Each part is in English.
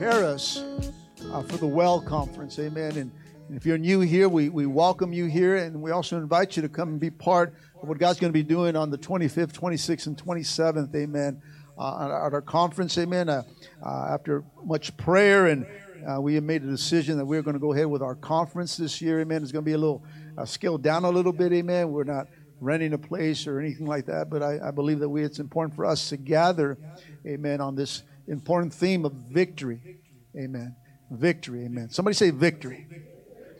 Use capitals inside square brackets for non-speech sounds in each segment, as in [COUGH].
Prepare us uh, for the Well Conference. Amen. And, and if you're new here, we, we welcome you here, and we also invite you to come and be part of what God's going to be doing on the 25th, 26th, and 27th. Amen. Uh, at, our- at our conference. Amen. Uh, uh, after much prayer and uh, we have made a decision that we're going to go ahead with our conference this year. Amen. It's going to be a little uh, scaled down a little bit. Amen. We're not renting a place or anything like that, but I, I believe that we, it's important for us to gather, amen, on this important theme of victory. Amen. Victory. Amen. Somebody say victory.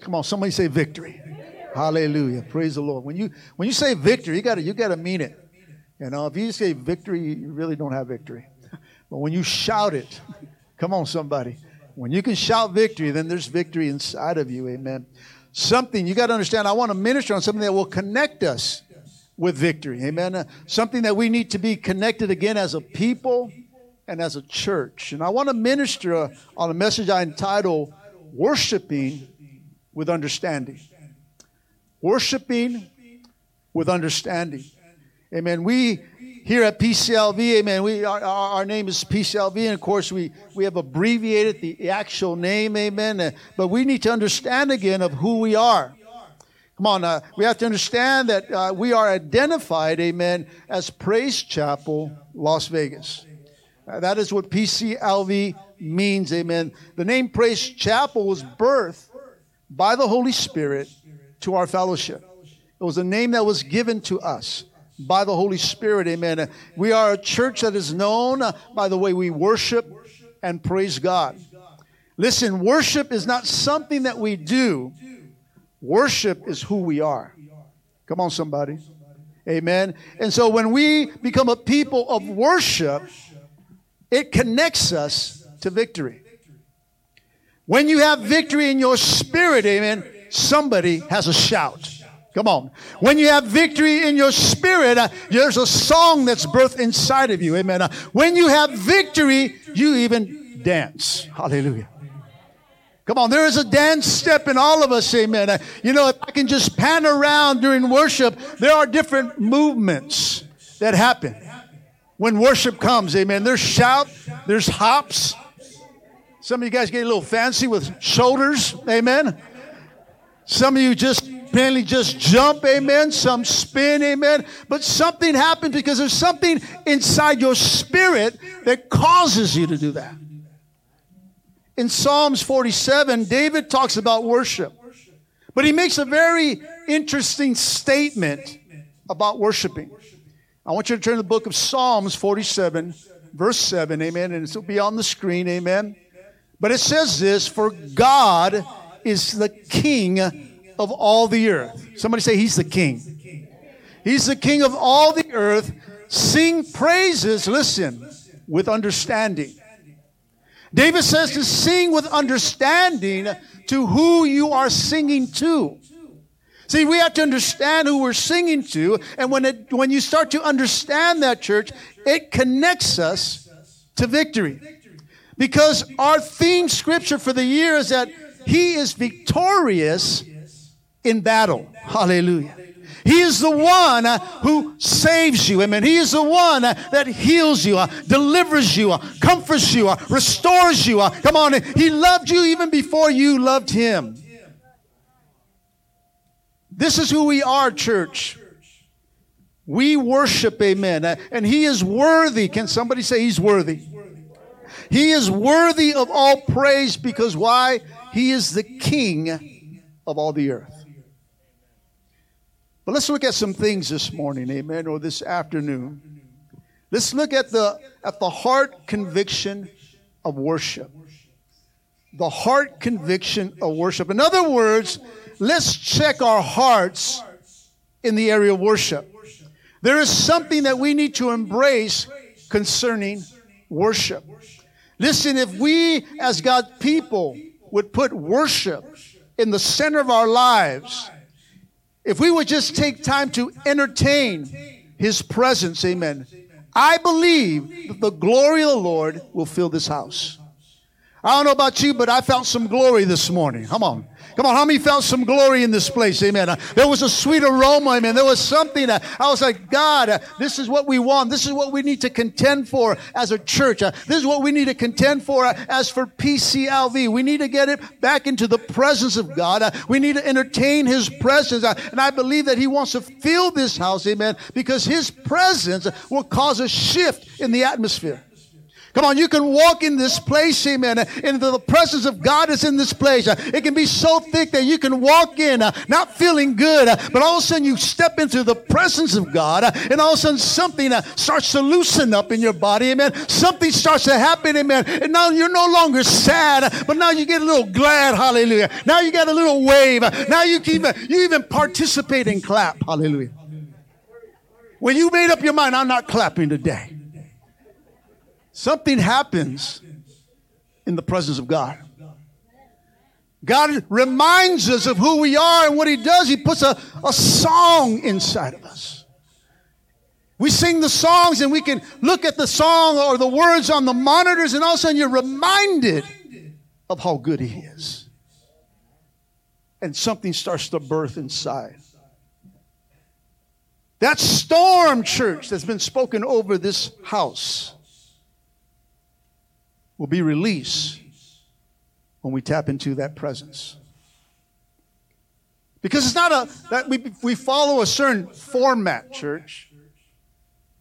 Come on, somebody say victory. Hallelujah. Praise the Lord. When you when you say victory, you gotta you gotta mean it. You know, if you say victory, you really don't have victory. [LAUGHS] But when you shout it, come on, somebody. When you can shout victory, then there's victory inside of you. Amen. Something you got to understand. I want to minister on something that will connect us with victory. Amen. Uh, something that we need to be connected again as a people and as a church. And I want to minister uh, on a message I entitled Worshiping with Understanding. Worshiping with Understanding. Amen. We here at PCLV, amen, we, our, our name is PCLV, and of course we, we have abbreviated the actual name, amen. Uh, But we need to understand again of who we are. Come on, uh, we have to understand that uh, we are identified, amen, as Praise Chapel, Las Vegas. Uh, that is what PCLV means, amen. The name Praise Chapel was birthed by the Holy Spirit to our fellowship. It was a name that was given to us by the Holy Spirit, amen. Uh, We are a church that is known uh, by the way we worship and praise God. Listen, worship is not something that we do. Worship is who we are. Come on, somebody. Amen. And so when we become a people of worship, it connects us to victory. When you have victory in your spirit, amen, somebody has a shout. Come on. When you have victory in your spirit, uh, there's a song that's birthed inside of you. Amen. Uh, when you have victory, you even dance. Hallelujah. Come on, there is a dance step in all of us, amen. Uh, You know, if I can just pan around during worship, there are different movements that happen when worship comes, amen. There's shout, there's hops. Some of you guys get a little fancy with shoulders, amen. Some of you just apparently just jump, amen. Some spin, amen. But something happens because there's something inside your spirit that causes you to do that. In Psalms 47, David talks about worship. But he makes a very interesting statement about worshiping. I want you to turn to the book of Psalms 47, verse 7, amen. And it'll be on the screen, amen. But it says this For God is the king of all the earth. Somebody say, He's the king. He's the king of all the earth. Sing praises, listen, with understanding. David says to sing with understanding to who you are singing to. See, we have to understand who we're singing to, and when it, when you start to understand that church, it connects us to victory. Because our theme scripture for the year is that he is victorious in battle. Hallelujah. He is the one who saves you. Amen. He is the one that heals you, uh, delivers you, uh, comforts you, uh, restores you. Come on. He loved you even before you loved him. This is who we are, church. We worship, amen. And he is worthy. Can somebody say he's worthy? He is worthy of all praise because why? He is the king of all the earth. But let's look at some things this morning, amen, or this afternoon. Let's look at the at the heart conviction of worship. The heart conviction of worship. In other words, let's check our hearts in the area of worship. There is something that we need to embrace concerning worship. Listen, if we as God's people would put worship in the center of our lives, if we would just take time to entertain His presence, amen, I believe that the glory of the Lord will fill this house. I don't know about you, but I felt some glory this morning. Come on. Come on, how many felt some glory in this place? Amen. Uh, there was a sweet aroma. Amen. There was something. I was like, God, uh, this is what we want. This is what we need to contend for as a church. Uh, this is what we need to contend for as for PCLV. We need to get it back into the presence of God. We need to entertain His presence. and I believe that He wants to fill this house. Amen. Because His presence will cause a shift in the atmosphere. Come on, you can walk in this place, amen, and the presence of God is in this place. It can be so thick that you can walk in uh, not feeling good, uh, but all of a sudden you step into the presence of God, uh, and all of a sudden something starts to loosen up in your body, amen. Something starts to happen, amen. And now you're no longer sad, but now you get a little glad, hallelujah. Now you got a little wave. Now you even, you even participate and clap, hallelujah. When you made up your mind, I'm not clapping today. Something happens in the presence of God. God reminds us of who we are, and what He does, He puts a, a song inside of us. We sing the songs, and we can look at the song or the words on the monitors, and all of a sudden you're reminded of how good He is. And something starts to birth inside. That storm, church, that's been spoken over this house will be released when we tap into that presence. Because it's not a that we, we follow a certain format, church.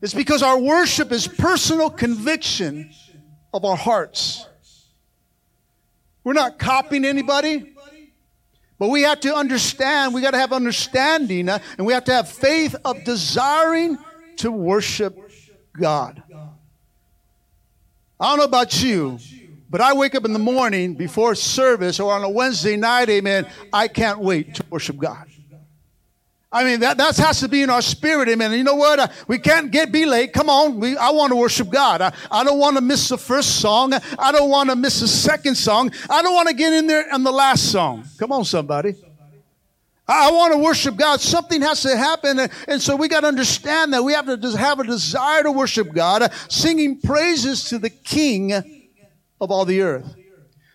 It's because our worship is personal conviction of our hearts. We're not copying anybody, but we have to understand, we got to have understanding, uh, and we have to have faith of desiring to worship God. I don't know about you, but I wake up in the morning before service or on a Wednesday night, amen. I can't wait to worship God. I mean, that, that has to be in our spirit, amen. And you know what? Uh, we can't get be late. Come on. We, I want to worship God. I, I don't want to miss the first song. I don't want to miss the second song. I don't want to get in there on the last song. Come on, somebody. I want to worship God. Something has to happen. And so we got to understand that we have to have a desire to worship God, singing praises to the King of all the earth.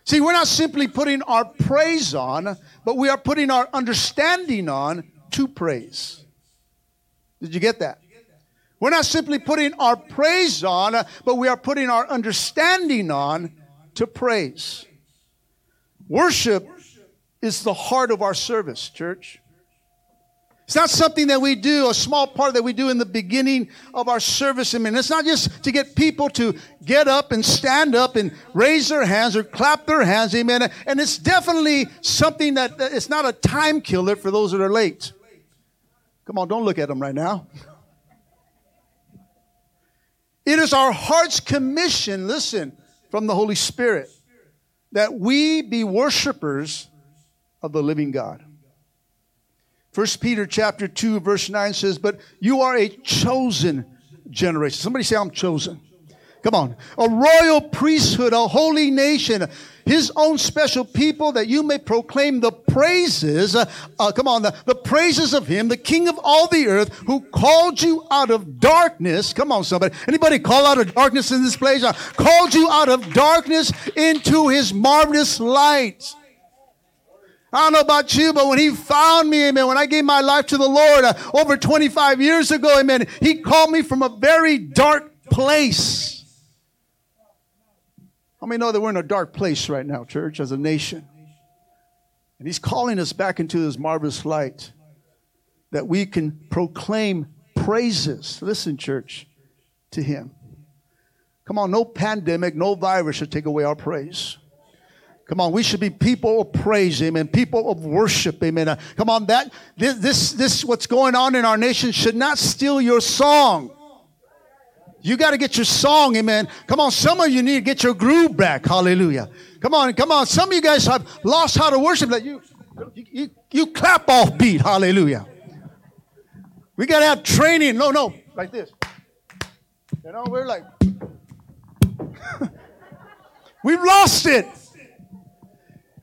See, we're not simply putting our praise on, but we are putting our understanding on to praise. Did you get that? We're not simply putting our praise on, but we are putting our understanding on to praise. Worship is the heart of our service, church. It's not something that we do, a small part that we do in the beginning of our service. I mean, it's not just to get people to get up and stand up and raise their hands or clap their hands. Amen. And it's definitely something that it's not a time killer for those that are late. Come on, don't look at them right now. It is our heart's commission, listen, from the Holy Spirit, that we be worshipers of the living God. First Peter chapter 2 verse 9 says, "But you are a chosen generation." Somebody say I'm chosen. Come on. A royal priesthood, a holy nation, his own special people that you may proclaim the praises, uh, uh, come on, the, the praises of him, the king of all the earth who called you out of darkness. Come on, somebody. Anybody call out of darkness in this place? Uh, called you out of darkness into his marvelous light. I don't know about you, but when he found me, amen, when I gave my life to the Lord uh, over 25 years ago, amen, he called me from a very dark place. How many know that we're in a dark place right now, church, as a nation? And he's calling us back into this marvelous light that we can proclaim praises. Listen, church, to him. Come on, no pandemic, no virus should take away our praise. Come on, we should be people of praise, amen. People of worship, amen. Uh, come on, that this, this this what's going on in our nation should not steal your song. You got to get your song, amen. Come on, some of you need to get your groove back. Hallelujah. Come on, come on. Some of you guys have lost how to worship. That you, you, you clap off beat. Hallelujah. We got to have training. No, no, like this. You know, we're like. [LAUGHS] We've lost it.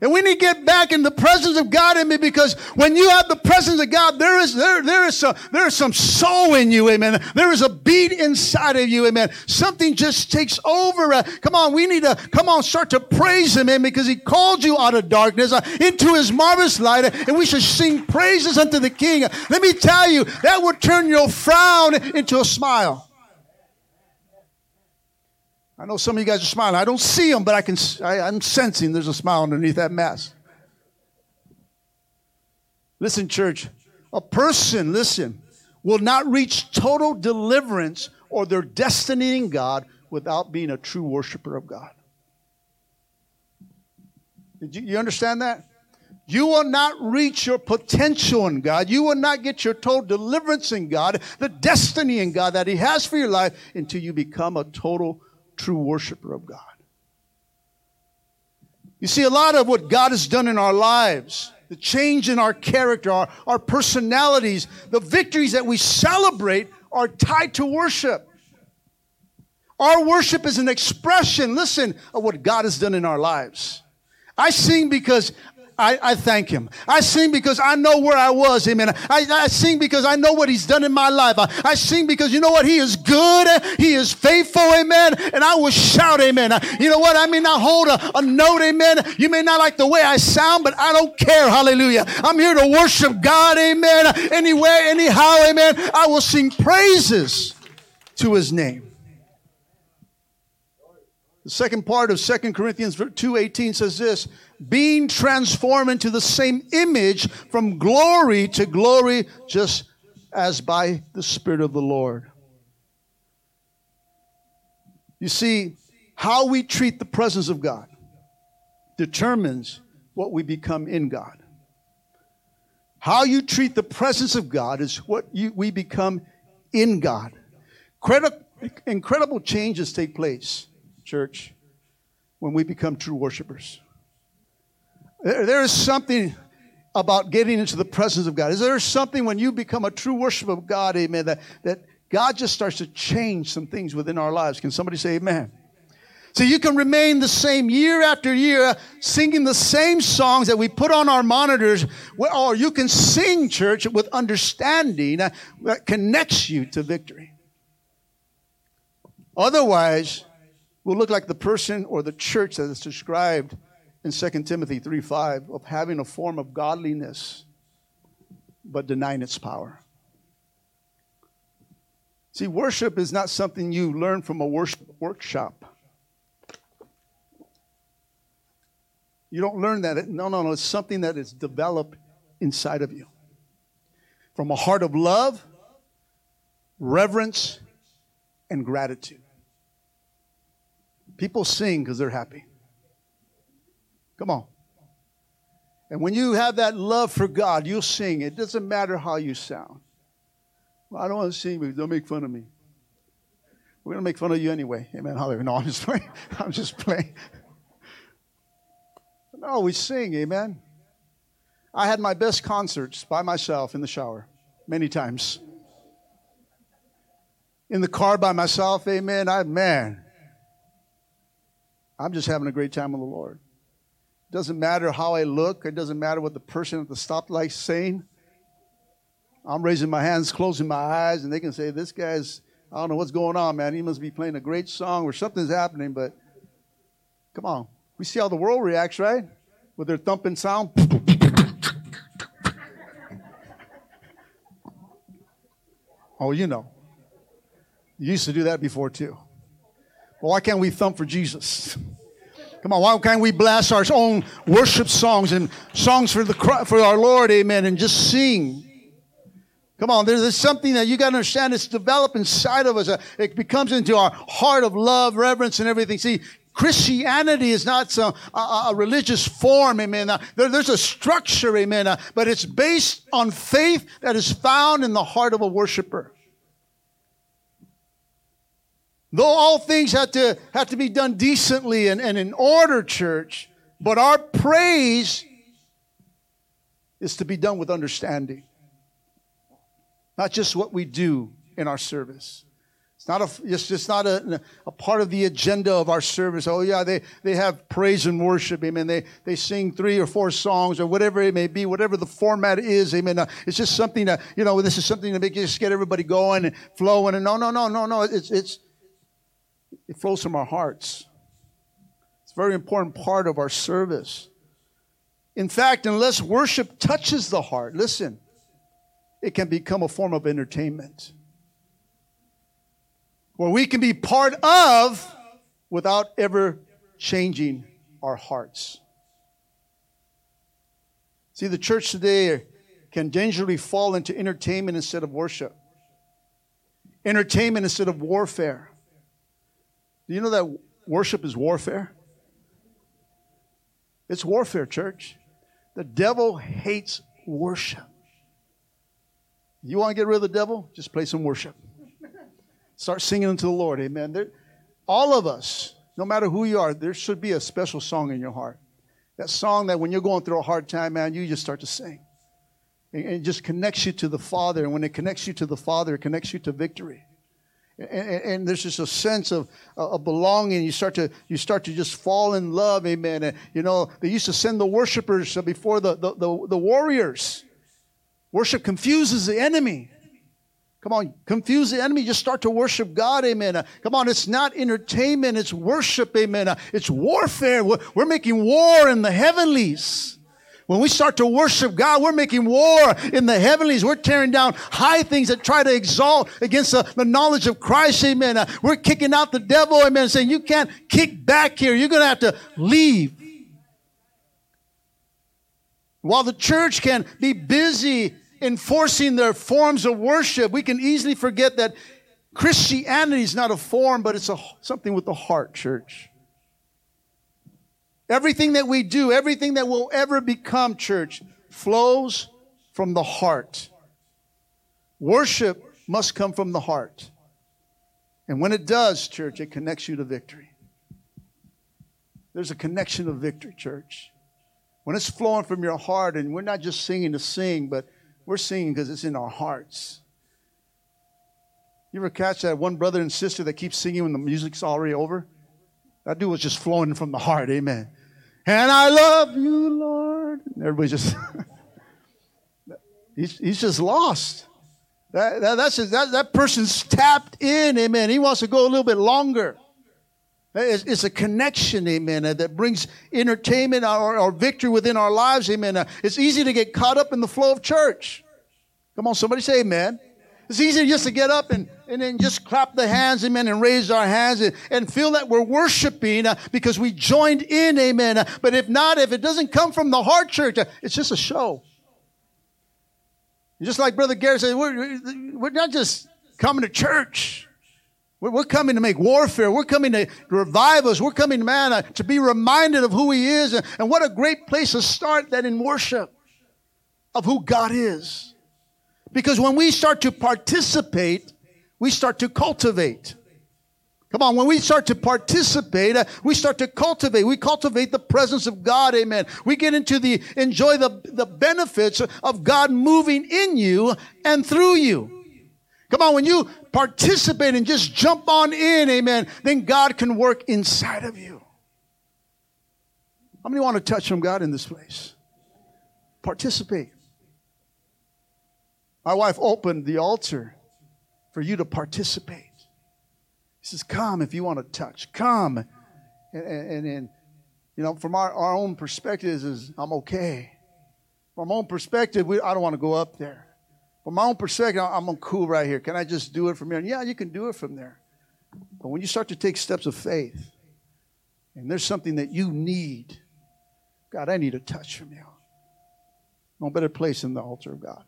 And we need to get back in the presence of God in me because when you have the presence of God, there is there there is some there is some soul in you, amen. There is a beat inside of you, amen. Something just takes over. Uh, come on, we need to come on, start to praise Him, amen, because He called you out of darkness uh, into His marvelous light, uh, and we should sing praises unto the King. Let me tell you, that would turn your frown into a smile. I know some of you guys are smiling. I don't see them, but I can, I, I'm sensing there's a smile underneath that mask. Listen, church, a person, listen, will not reach total deliverance or their destiny in God without being a true worshiper of God. Did you, you understand that? You will not reach your potential in God. You will not get your total deliverance in God, the destiny in God that He has for your life until you become a total true worshiper of God. You see, a lot of what God has done in our lives, the change in our character, our, our personalities, the victories that we celebrate are tied to worship. Our worship is an expression, listen, of what God has done in our lives. I sing because I, I, thank him. I sing because I know where I was. Amen. I, I sing because I know what he's done in my life. I, I, sing because you know what? He is good. He is faithful. Amen. And I will shout. Amen. You know what? I may not hold a, a note. Amen. You may not like the way I sound, but I don't care. Hallelujah. I'm here to worship God. Amen. Anywhere, anyhow. Amen. I will sing praises to his name. The second part of Second Corinthians 2.18 says this, being transformed into the same image from glory to glory, just as by the Spirit of the Lord. You see, how we treat the presence of God determines what we become in God. How you treat the presence of God is what you, we become in God. Credi- incredible changes take place, church, when we become true worshipers. There is something about getting into the presence of God. Is there something when you become a true worshiper of God, amen, that, that God just starts to change some things within our lives? Can somebody say amen? So you can remain the same year after year, singing the same songs that we put on our monitors, or you can sing, church, with understanding that connects you to victory. Otherwise, we'll look like the person or the church that is described in 2 Timothy 3 5 of having a form of godliness but denying its power. See, worship is not something you learn from a worship workshop. You don't learn that. No, no, no. It's something that is developed inside of you. From a heart of love, reverence, and gratitude. People sing because they're happy. Come on. And when you have that love for God, you'll sing. It doesn't matter how you sound. Well, I don't want to sing don't make fun of me. We're going to make fun of you anyway. Amen. Hallelujah. No, I'm just [LAUGHS] playing. I'm just playing. No, we sing. Amen. I had my best concerts by myself in the shower many times. In the car by myself. Amen. I, man, I'm just having a great time with the Lord. Doesn't matter how I look. It doesn't matter what the person at the stoplight is saying. I'm raising my hands, closing my eyes, and they can say, This guy's, I don't know what's going on, man. He must be playing a great song or something's happening, but come on. We see how the world reacts, right? With their thumping sound. [LAUGHS] oh, you know. You used to do that before, too. Well, why can't we thump for Jesus? [LAUGHS] Come on, why can't we blast our own worship songs and songs for the for our Lord, Amen, and just sing? Come on, there's, something that you got to understand. It's developed inside of us. It becomes into our heart of love, reverence, and everything. See, Christianity is not some a, a religious form, amen. Uh, there, there's a structure, amen, uh, but it's based on faith that is found in the heart of a worshiper. Though all things have to, have to be done decently and, and in order, church, but our praise is to be done with understanding. Not just what we do in our service. It's not a, it's just not a, a part of the agenda of our service. Oh yeah, they, they have praise and worship. Amen. They, they sing three or four songs or whatever it may be, whatever the format is. Amen. Uh, it's just something that, you know, this is something to make just get everybody going and flowing. And no, no, no, no, no. It's, it's, it flows from our hearts. It's a very important part of our service. In fact, unless worship touches the heart, listen, it can become a form of entertainment where we can be part of without ever changing our hearts. See, the church today can dangerously fall into entertainment instead of worship, entertainment instead of warfare. Do you know that worship is warfare? It's warfare, church. The devil hates worship. You want to get rid of the devil? Just play some worship. Start singing unto the Lord. Amen. There, all of us, no matter who you are, there should be a special song in your heart. That song that when you're going through a hard time, man, you just start to sing. And it just connects you to the Father. And when it connects you to the Father, it connects you to victory. And, and, there's just a sense of, of belonging. You start to you start to just fall in love, amen. And, you know they used to send the worshipers before the, the, the, the warriors. Worship confuses the enemy. Come on, confuse the enemy. Just start to worship God. Amen. Uh, come on, it's not entertainment, it's worship. Amen. Uh, it's warfare. We're, we're, making war in the heavenlies. When we start to worship God, we're making war in the heavenlies. We're tearing down high things that try to exalt against the, the knowledge of Christ. Amen. Uh, we're kicking out the devil. Amen. Saying, you can't kick back here. You're going to have to leave. While the church can be busy enforcing their forms of worship, we can easily forget that Christianity is not a form, but it's a, something with the heart, church. Everything that we do, everything that will ever become, church, flows from the heart. Worship must come from the heart. And when it does, church, it connects you to victory. There's a connection of victory, church. When it's flowing from your heart, and we're not just singing to sing, but we're singing because it's in our hearts. You ever catch that one brother and sister that keeps singing when the music's already over? That dude was just flowing from the heart, amen. And I love you, Lord. And everybody just, [LAUGHS] he's, he's just lost. That, that, that's just, that, that person's tapped in, amen. He wants to go a little bit longer. It's, it's a connection, amen, that brings entertainment or, or, victory within our lives, amen. It's easy to get caught up in the flow of church. Come on, somebody say amen. It's easy just to get up and, and then just clap the hands, amen, and raise our hands and, and feel that we're worshiping uh, because we joined in, amen. Uh, but if not, if it doesn't come from the heart, church, uh, it's just a show. Just like Brother Gary said, we're, we're not just coming to church. We're coming to make warfare. We're coming to revive us. We're coming, man, uh, to be reminded of who He is. And what a great place to start that in worship of who God is. Because when we start to participate, we start to cultivate. Come on, when we start to participate, uh, we start to cultivate. We cultivate the presence of God, amen. We get into the, enjoy the, the benefits of God moving in you and through you. Come on, when you participate and just jump on in, amen, then God can work inside of you. How many want to touch from God in this place? Participate. My wife opened the altar for you to participate. He says, Come if you want to touch. Come. And, and, and you know, from our, our own perspective, is I'm okay. From my own perspective, we, I don't want to go up there. From my own perspective, I'm cool right here. Can I just do it from here? And yeah, you can do it from there. But when you start to take steps of faith, and there's something that you need, God, I need a touch from you. No better place than the altar of God.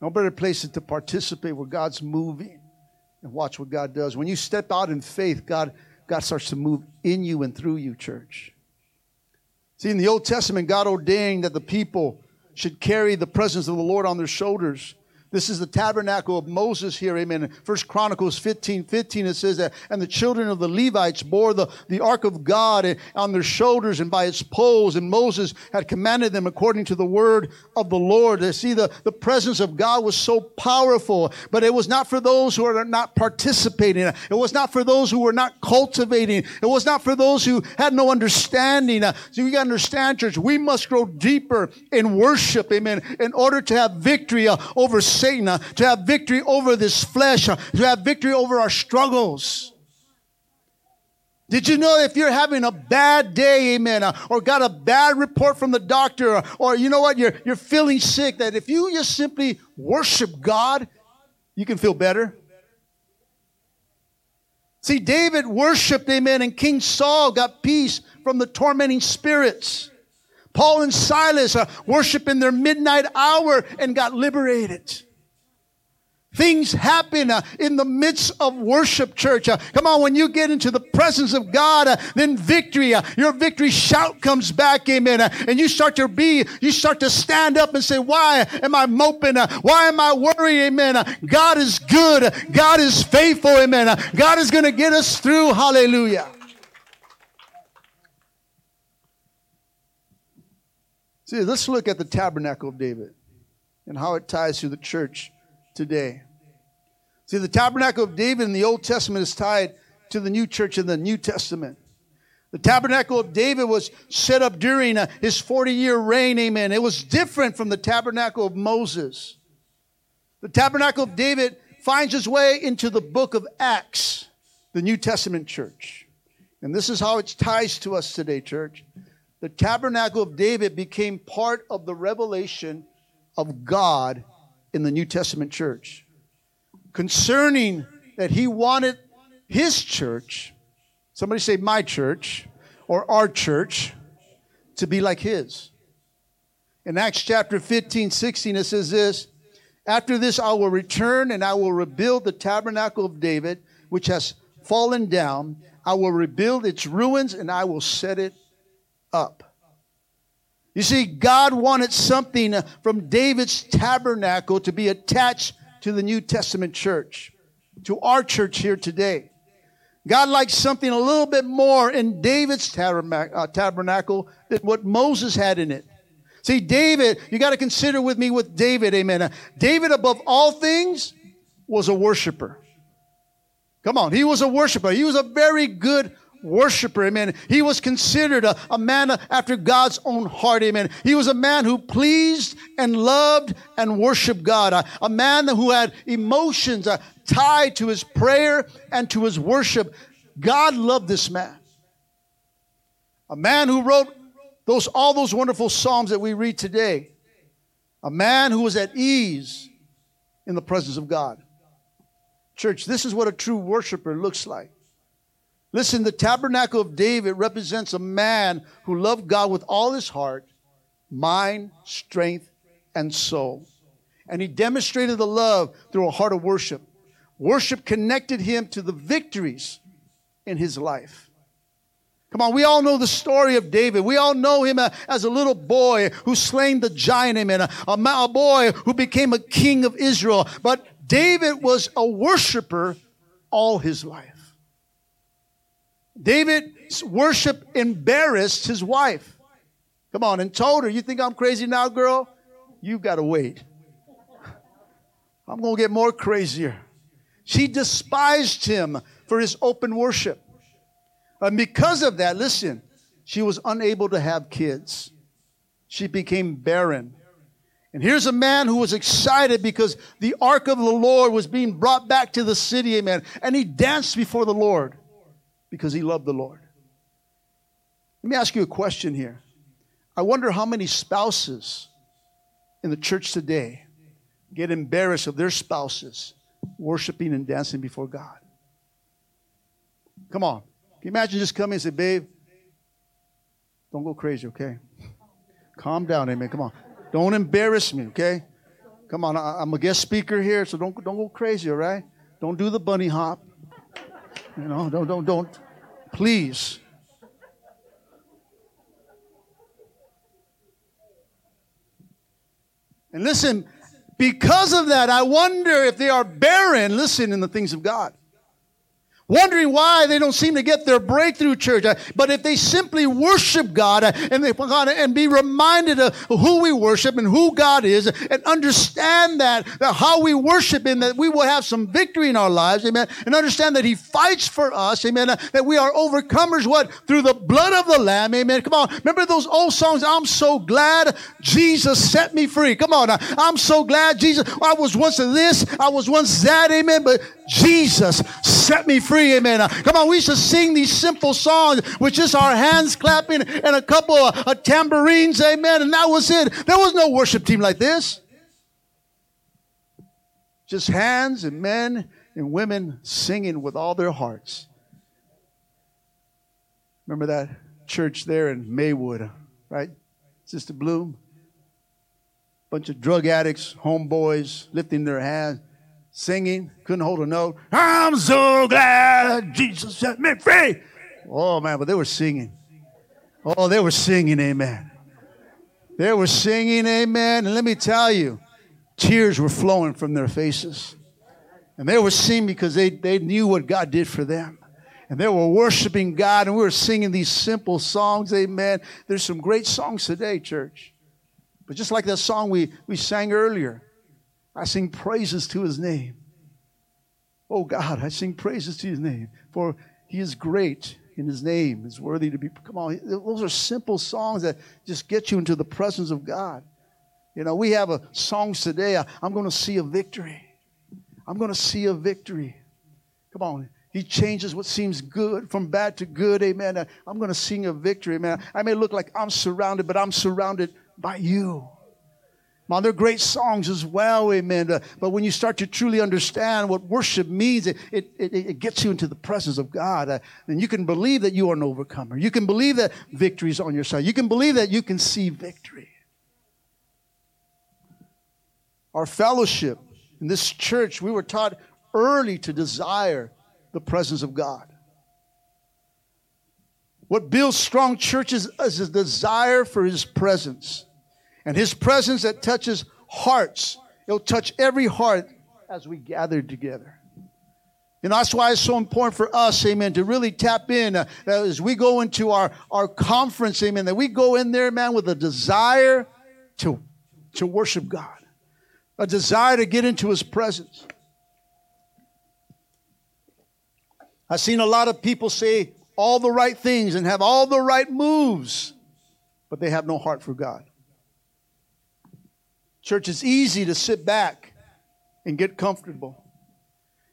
No better place than to participate where God's moving and watch what God does. When you step out in faith, God, God starts to move in you and through you, church. See, in the Old Testament, God ordained that the people should carry the presence of the Lord on their shoulders. This is the tabernacle of Moses here, amen. First Chronicles 15, 15, it says that, and the children of the Levites bore the, the ark of God on their shoulders and by its poles, and Moses had commanded them according to the word of the Lord. They see the, the presence of God was so powerful, but it was not for those who are not participating. It was not for those who were not cultivating. It was not for those who had no understanding. So you got to understand, church, we must grow deeper in worship, amen, in order to have victory uh, over Satan, uh, to have victory over this flesh, uh, to have victory over our struggles. Did you know if you're having a bad day, amen, uh, or got a bad report from the doctor, or, you know what, you're, you're feeling sick, that if you just simply worship God, you can feel better? See, David worshiped, amen, and King Saul got peace from the tormenting spirits. Paul and Silas uh, worshiped in their midnight hour and got liberated. Things happen uh, in the midst of worship, church. Uh, come on, when you get into the presence of God, uh, then victory, uh, your victory shout comes back, amen. Uh, and you start to be, you start to stand up and say, Why am I moping? Uh, why am I worried, amen? God is good. God is faithful, amen. God is going to get us through, hallelujah. See, let's look at the tabernacle of David and how it ties to the church today. See, the tabernacle of David in the Old Testament is tied to the new church in the New Testament. The tabernacle of David was set up during uh, his 40 year reign, amen. It was different from the tabernacle of Moses. The tabernacle of David finds its way into the book of Acts, the New Testament church. And this is how it ties to us today, church. The tabernacle of David became part of the revelation of God in the New Testament church concerning that he wanted his church, somebody say my church or our church, to be like his. In Acts chapter 15, 16, it says this After this, I will return and I will rebuild the tabernacle of David, which has fallen down. I will rebuild its ruins and I will set it up. You see, God wanted something from David's tabernacle to be attached to the New Testament church, to our church here today. God likes something a little bit more in David's uh, tabernacle than what Moses had in it. See, David, you got to consider with me with David, amen. David, above all things, was a worshiper. Come on, he was a worshiper. He was a very good worshiper, amen. He was considered a, a man after God's own heart, amen. He was a man who pleased and loved and worshiped God, a, a man who had emotions uh, tied to his prayer and to his worship. God loved this man. A man who wrote those all those wonderful psalms that we read today. A man who was at ease in the presence of God. Church, this is what a true worshiper looks like. Listen, the tabernacle of David represents a man who loved God with all his heart, mind, strength, and soul. And he demonstrated the love through a heart of worship. Worship connected him to the victories in his life. Come on, we all know the story of David. We all know him as a little boy who slain the giant, amen. A, a boy who became a king of Israel. But David was a worshiper all his life. David's worship embarrassed his wife. Come on, and told her, You think I'm crazy now, girl? You've got to wait. I'm going to get more crazier. She despised him for his open worship. And because of that, listen, she was unable to have kids. She became barren. And here's a man who was excited because the ark of the Lord was being brought back to the city, amen. And he danced before the Lord because he loved the Lord. Let me ask you a question here. I wonder how many spouses in the church today get embarrassed of their spouses worshiping and dancing before God. Come on. Can you imagine just coming and say, babe, don't go crazy, okay? Calm down, amen. Come on. Don't embarrass me, okay? Come on, I, am a guest speaker here, so don't, don't go crazy, all right? Don't do the bunny hop. You know, don't, don't, don't. Please. And listen, because of that, I wonder if they are barren, listen, in the things of God wondering why they don't seem to get their breakthrough church. But if they simply worship god uh, and they and be reminded of who we worship and who god is and understand that, that how we worship him that we will have some victory in our lives amen and understand that he fights for us amen uh, that we are overcomers what? Through the blood of the lamb amen. Come on remember those old songs i'm so glad jesus set me free. Come on uh, i'm so glad jesus i was once this i was once that amen but jesus set me free. Amen. Uh, come on, we should sing these simple songs with just our hands clapping and a couple of, of tambourines. Amen. And that was it. There was no worship team like this. Just hands and men and women singing with all their hearts. Remember that church there in Maywood, right? Sister Bloom? Bunch of drug addicts, homeboys lifting their hands singing, couldn't hold a note. I'm so glad Jesus set me free. Oh man, but they were singing. Oh, they were singing, amen. They were singing, amen. And let me tell you, tears were flowing from their faces. And they were singing because they, they knew what God did for them. And they were worshiping God, and we were singing these simple songs, amen. There's some great songs today, church. But just like that song we, we sang earlier, I sing praises to his name. Oh God, I sing praises to his name, for he is great in his name is worthy to be. Come on, those are simple songs that just get you into the presence of God. You know, we have a songs today. I'm going to see a victory. I'm going to see a victory. Come on. He changes what seems good from bad to good. Amen. I'm going to sing a victory, man. I may look like I'm surrounded, but I'm surrounded by you. Man, they're great songs as well, amen. But when you start to truly understand what worship means, it, it, it, it gets you into the presence of God. Uh, and you can believe that you are an overcomer. You can believe that victory is on your side. You can believe that you can see victory. Our fellowship in this church, we were taught early to desire the presence of God. What builds strong churches is a desire for His presence. And his presence that touches hearts, it'll touch every heart as we gather together. And that's why it's so important for us, amen, to really tap in uh, as we go into our, our conference, amen, that we go in there, man, with a desire to, to worship God, a desire to get into his presence. I've seen a lot of people say all the right things and have all the right moves, but they have no heart for God. Church, it's easy to sit back and get comfortable.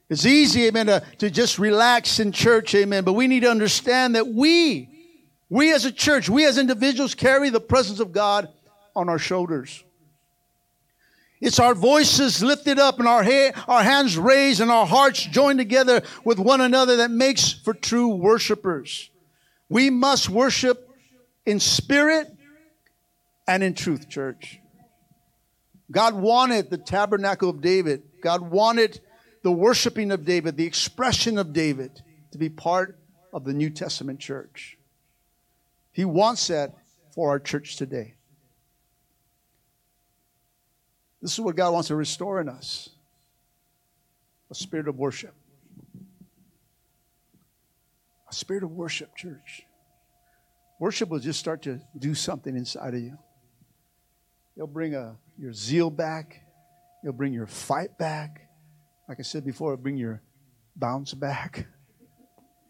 It's easy, amen, to, to just relax in church, amen. But we need to understand that we, we as a church, we as individuals carry the presence of God on our shoulders. It's our voices lifted up and our, ha- our hands raised and our hearts joined together with one another that makes for true worshipers. We must worship in spirit and in truth, church. God wanted the tabernacle of David. God wanted the worshiping of David, the expression of David to be part of the New Testament church. He wants that for our church today. This is what God wants to restore in us a spirit of worship. A spirit of worship, church. Worship will just start to do something inside of you. It'll bring a your zeal back. It'll bring your fight back. Like I said before, it'll bring your bounce back,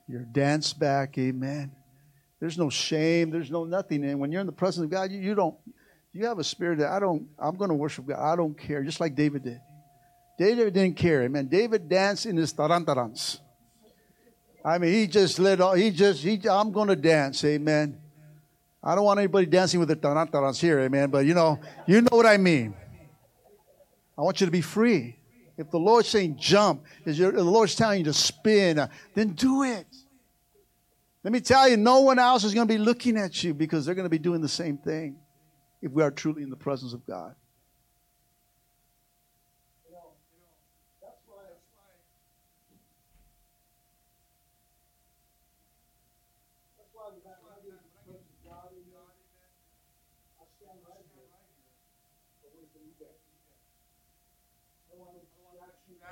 your dance back. Amen. There's no shame. There's no nothing. And when you're in the presence of God, you, you don't, you have a spirit that I don't, I'm going to worship God. I don't care, just like David did. David didn't care. Amen. David danced in his tarantarans. I mean, he just let all, he just, he, I'm going to dance. Amen. I don't want anybody dancing with their tarantarans here, amen, but you know, you know what I mean. I want you to be free. If the Lord's saying jump, if the Lord's telling you to spin, uh, then do it. Let me tell you, no one else is going to be looking at you because they're going to be doing the same thing if we are truly in the presence of God.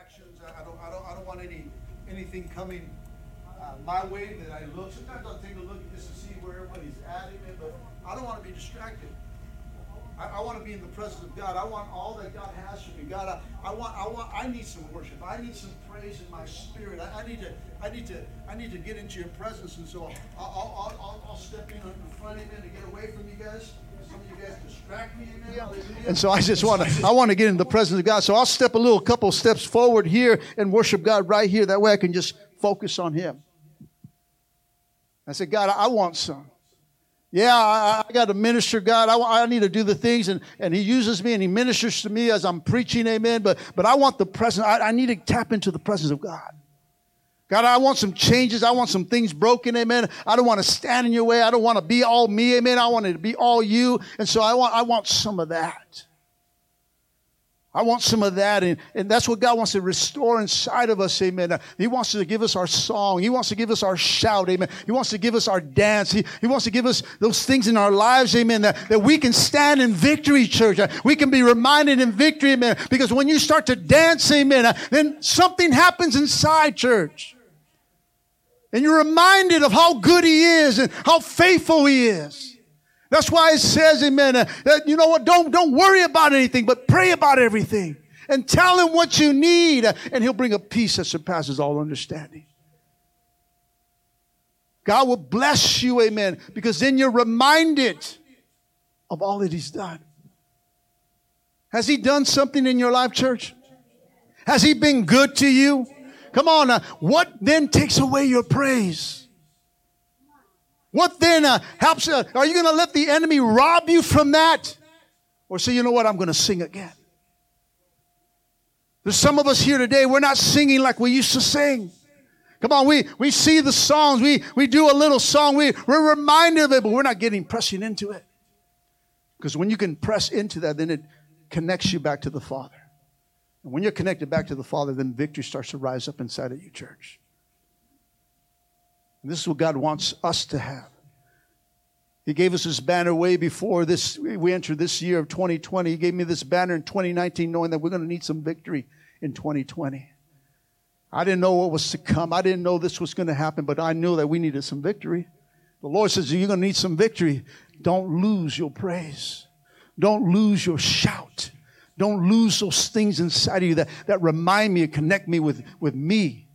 actions. I don't, I don't, I don't want any anything coming uh, my way that I look. Sometimes I'll take a look just to see where everybody's at, amen. But I don't want to be distracted. I, I want to be in the presence of God. I want all that God has for me. God, I, I want, I want, I need some worship. I need some praise in my spirit. I, I need to, I need to, I need to get into your presence. And so I'll, I'll, I'll, I'll step in in front of you to get away from you guys. And so I just want to, I want to get in the presence of God. So I'll step a little couple steps forward here and worship God right here. That way I can just focus on Him. I said, God, I want some. Yeah, I, I got to minister, God. I, I need to do the things, and, and He uses me and He ministers to me as I'm preaching, amen. But, but I want the presence, I, I need to tap into the presence of God. God, I want some changes. I want some things broken, amen. I don't want to stand in your way. I don't want to be all me, amen. I want it to be all you. And so I want, I want some of that. I want some of that. And, and that's what God wants to restore inside of us. Amen. He wants to give us our song. He wants to give us our shout. Amen. He wants to give us our dance. He, he wants to give us those things in our lives. Amen. That, that we can stand in victory, church. We can be reminded in victory. Amen. Because when you start to dance, amen, then something happens inside, church. And you're reminded of how good He is and how faithful He is. That's why it says, amen, uh, that, you know what, don't, don't worry about anything, but pray about everything. And tell him what you need, uh, and he'll bring a peace that surpasses all understanding. God will bless you, amen, because then you're reminded of all that he's done. Has he done something in your life, church? Has he been good to you? Come on, uh, what then takes away your praise? What then uh, helps? Uh, are you going to let the enemy rob you from that? Or say, you know what, I'm going to sing again? There's some of us here today, we're not singing like we used to sing. Come on, we, we see the songs, we, we do a little song, we, we're reminded of it, but we're not getting pressing into it. Because when you can press into that, then it connects you back to the Father. And when you're connected back to the Father, then victory starts to rise up inside of you, church. And this is what God wants us to have. He gave us this banner way before this we entered this year of 2020. He gave me this banner in 2019 knowing that we're going to need some victory in 2020. I didn't know what was to come. I didn't know this was going to happen, but I knew that we needed some victory. The Lord says, You're going to need some victory. Don't lose your praise. Don't lose your shout. Don't lose those things inside of you that, that remind me and connect me with, with me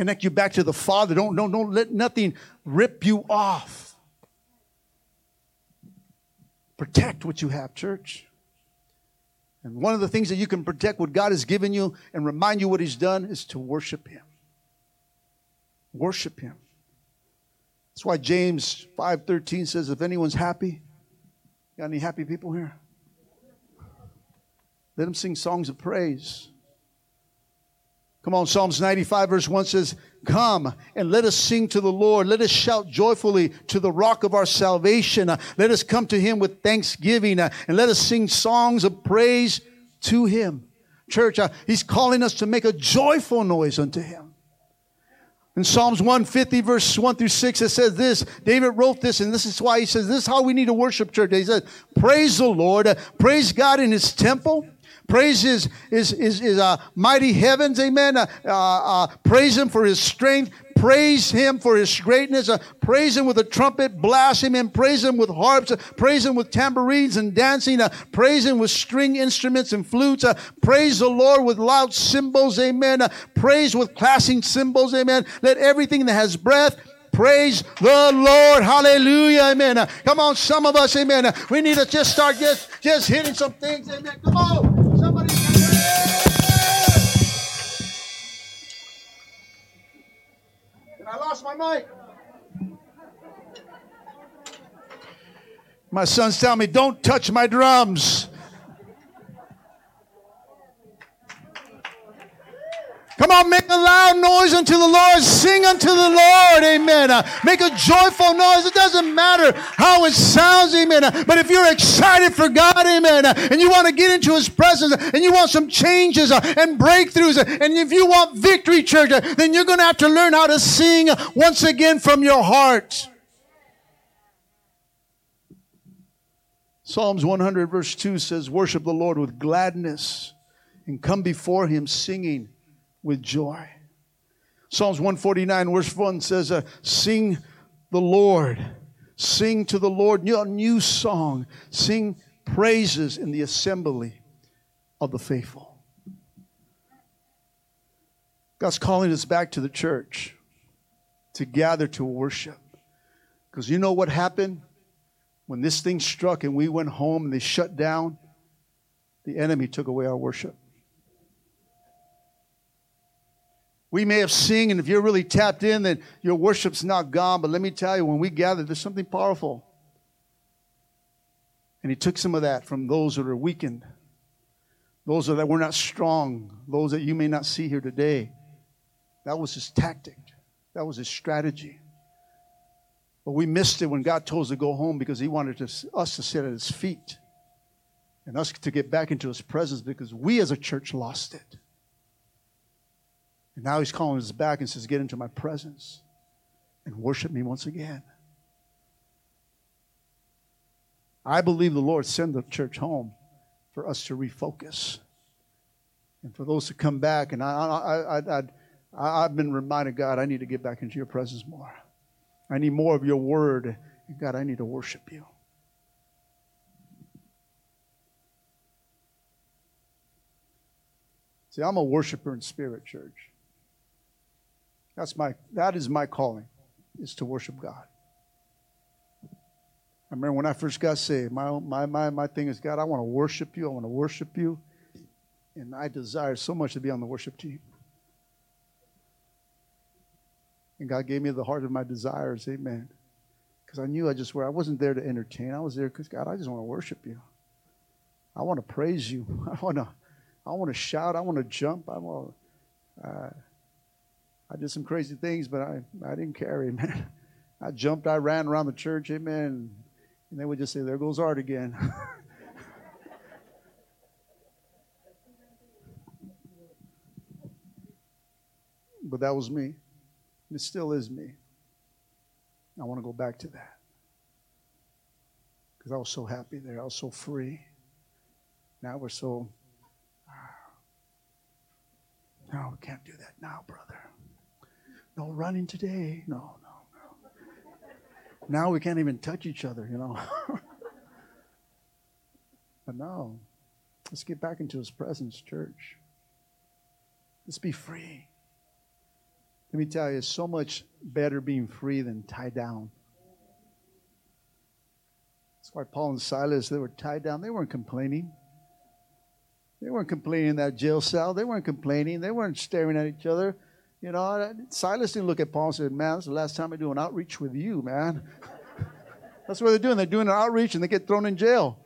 connect you back to the Father. Don't, don't, don't let nothing rip you off. Protect what you have, church. And one of the things that you can protect what God has given you and remind you what He's done is to worship Him. Worship Him. That's why James 5:13 says, if anyone's happy, got any happy people here? Let them sing songs of praise. Come on, Psalms 95, verse 1 says, Come and let us sing to the Lord. Let us shout joyfully to the rock of our salvation. Let us come to him with thanksgiving uh, and let us sing songs of praise to him. Church, uh, he's calling us to make a joyful noise unto him. In Psalms 150, verse 1 through 6, it says this. David wrote this, and this is why he says, This is how we need to worship church. He says, Praise the Lord, praise God in his temple Praise his, his, his, his uh, mighty heavens, amen. Uh, uh, uh, praise him for his strength. Praise him for his greatness. Uh, praise him with a trumpet. Blast him and praise him with harps. Uh, praise him with tambourines and dancing. praise him with string instruments and flutes. praise the Lord with loud cymbals, amen. praise with clashing cymbals, amen. Let everything that has breath Praise the Lord. Hallelujah. Amen. Come on, some of us, amen. We need to just start just, just hitting some things. Amen. Come on. I lost my mic. My son's tell me, don't touch my drums. Come on, make a loud noise unto the Lord. Sing unto the Lord. Amen. Uh, make a joyful noise. It doesn't matter how it sounds. Amen. Uh, but if you're excited for God, amen, uh, and you want to get into His presence and you want some changes uh, and breakthroughs, uh, and if you want victory, church, uh, then you're going to have to learn how to sing once again from your heart. Psalms 100, verse 2 says, Worship the Lord with gladness and come before him singing with joy. Psalms 149, verse 1 says, uh, Sing the Lord, sing to the Lord a new song, sing praises in the assembly of the faithful. God's calling us back to the church to gather to worship. Because you know what happened when this thing struck and we went home and they shut down? The enemy took away our worship. We may have sing, and if you're really tapped in, then your worship's not gone. But let me tell you, when we gather, there's something powerful. And he took some of that from those that are weakened, those that were not strong, those that you may not see here today. That was his tactic, that was his strategy. But we missed it when God told us to go home because he wanted to, us to sit at his feet and us to get back into his presence because we as a church lost it. And now he's calling us back and says, Get into my presence and worship me once again. I believe the Lord sent the church home for us to refocus. And for those to come back, and I, I, I, I, I've been reminded, God, I need to get back into your presence more. I need more of your word. And God, I need to worship you. See, I'm a worshiper in spirit, church. That's my that is my calling, is to worship God. I remember when I first got saved, my my my, my thing is God, I want to worship you, I want to worship you. And I desire so much to be on the worship team. And God gave me the heart of my desires, amen. Because I knew I just were I wasn't there to entertain. I was there because God, I just want to worship you. I want to praise you. [LAUGHS] I want to I want to shout. I want to jump. I want to, uh, I did some crazy things, but I, I didn't care, amen. [LAUGHS] I jumped, I ran around the church, amen. And they would just say, There goes Art again. [LAUGHS] but that was me. And it still is me. I want to go back to that. Because I was so happy there. I was so free. Now we're so. [SIGHS] No, we can't do that now, brother. No running today. No, no, no. Now we can't even touch each other, you know. [LAUGHS] but no, let's get back into his presence, church. Let's be free. Let me tell you, it's so much better being free than tied down. That's why Paul and Silas, they were tied down. They weren't complaining. They weren't complaining in that jail cell. They weren't complaining. They weren't staring at each other. You know, Silas didn't look at Paul and say, Man, this is the last time I do an outreach with you, man. [LAUGHS] That's what they're doing. They're doing an outreach and they get thrown in jail.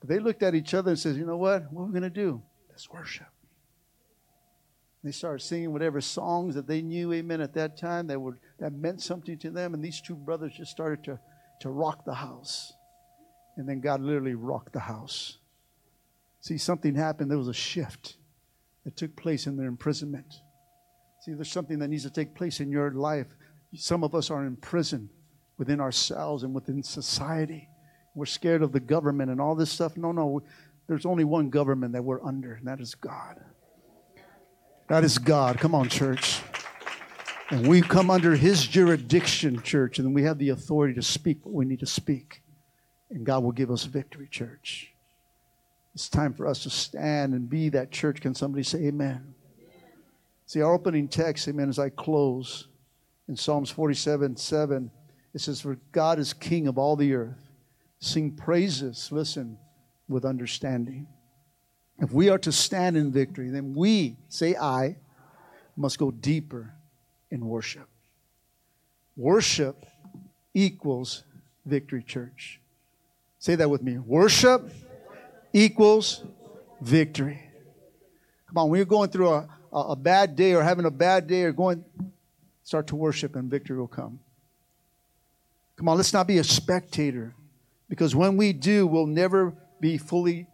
But they looked at each other and says, You know what? What are we going to do? Let's worship. They started singing whatever songs that they knew, amen, at that time that, were, that meant something to them. And these two brothers just started to, to rock the house. And then God literally rocked the house. See, something happened. There was a shift that took place in their imprisonment. See, there's something that needs to take place in your life. Some of us are in prison within ourselves and within society. We're scared of the government and all this stuff. No, no, there's only one government that we're under, and that is God. That is God. Come on, church. And we come under His jurisdiction, church, and we have the authority to speak what we need to speak. And God will give us victory, church. It's time for us to stand and be that church. Can somebody say amen? See, our opening text, amen, as I close in Psalms 47 7, it says, For God is king of all the earth. Sing praises, listen, with understanding. If we are to stand in victory, then we, say I, must go deeper in worship. Worship equals victory, church. Say that with me. Worship equals victory. Come on, when you're going through a, a, a bad day or having a bad day or going, start to worship and victory will come. Come on, let's not be a spectator because when we do, we'll never be fully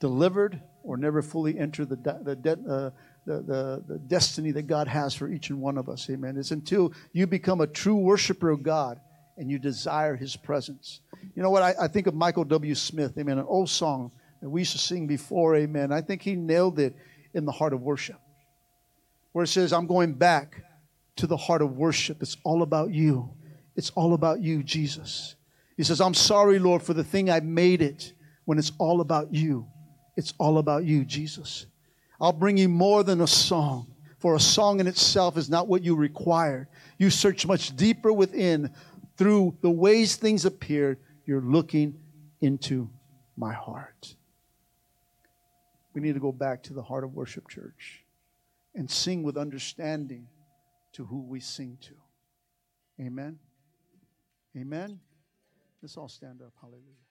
delivered or never fully enter the, the, uh, the, the, the, destiny that God has for each and one of us. Amen. It's until you become a true worshiper of God and you desire his presence. You know what? I, I think of Michael W. Smith, amen, an old song that we used to sing before, amen. I think he nailed it in the heart of worship, where it says, I'm going back to the heart of worship. It's all about you. It's all about you, Jesus. He says, I'm sorry, Lord, for the thing I made it when it's all about you. It's all about you, Jesus. I'll bring you more than a song, for a song in itself is not what you require. You search much deeper within through the ways things appeared. You're looking into my heart. We need to go back to the heart of worship, church, and sing with understanding to who we sing to. Amen. Amen. Let's all stand up. Hallelujah.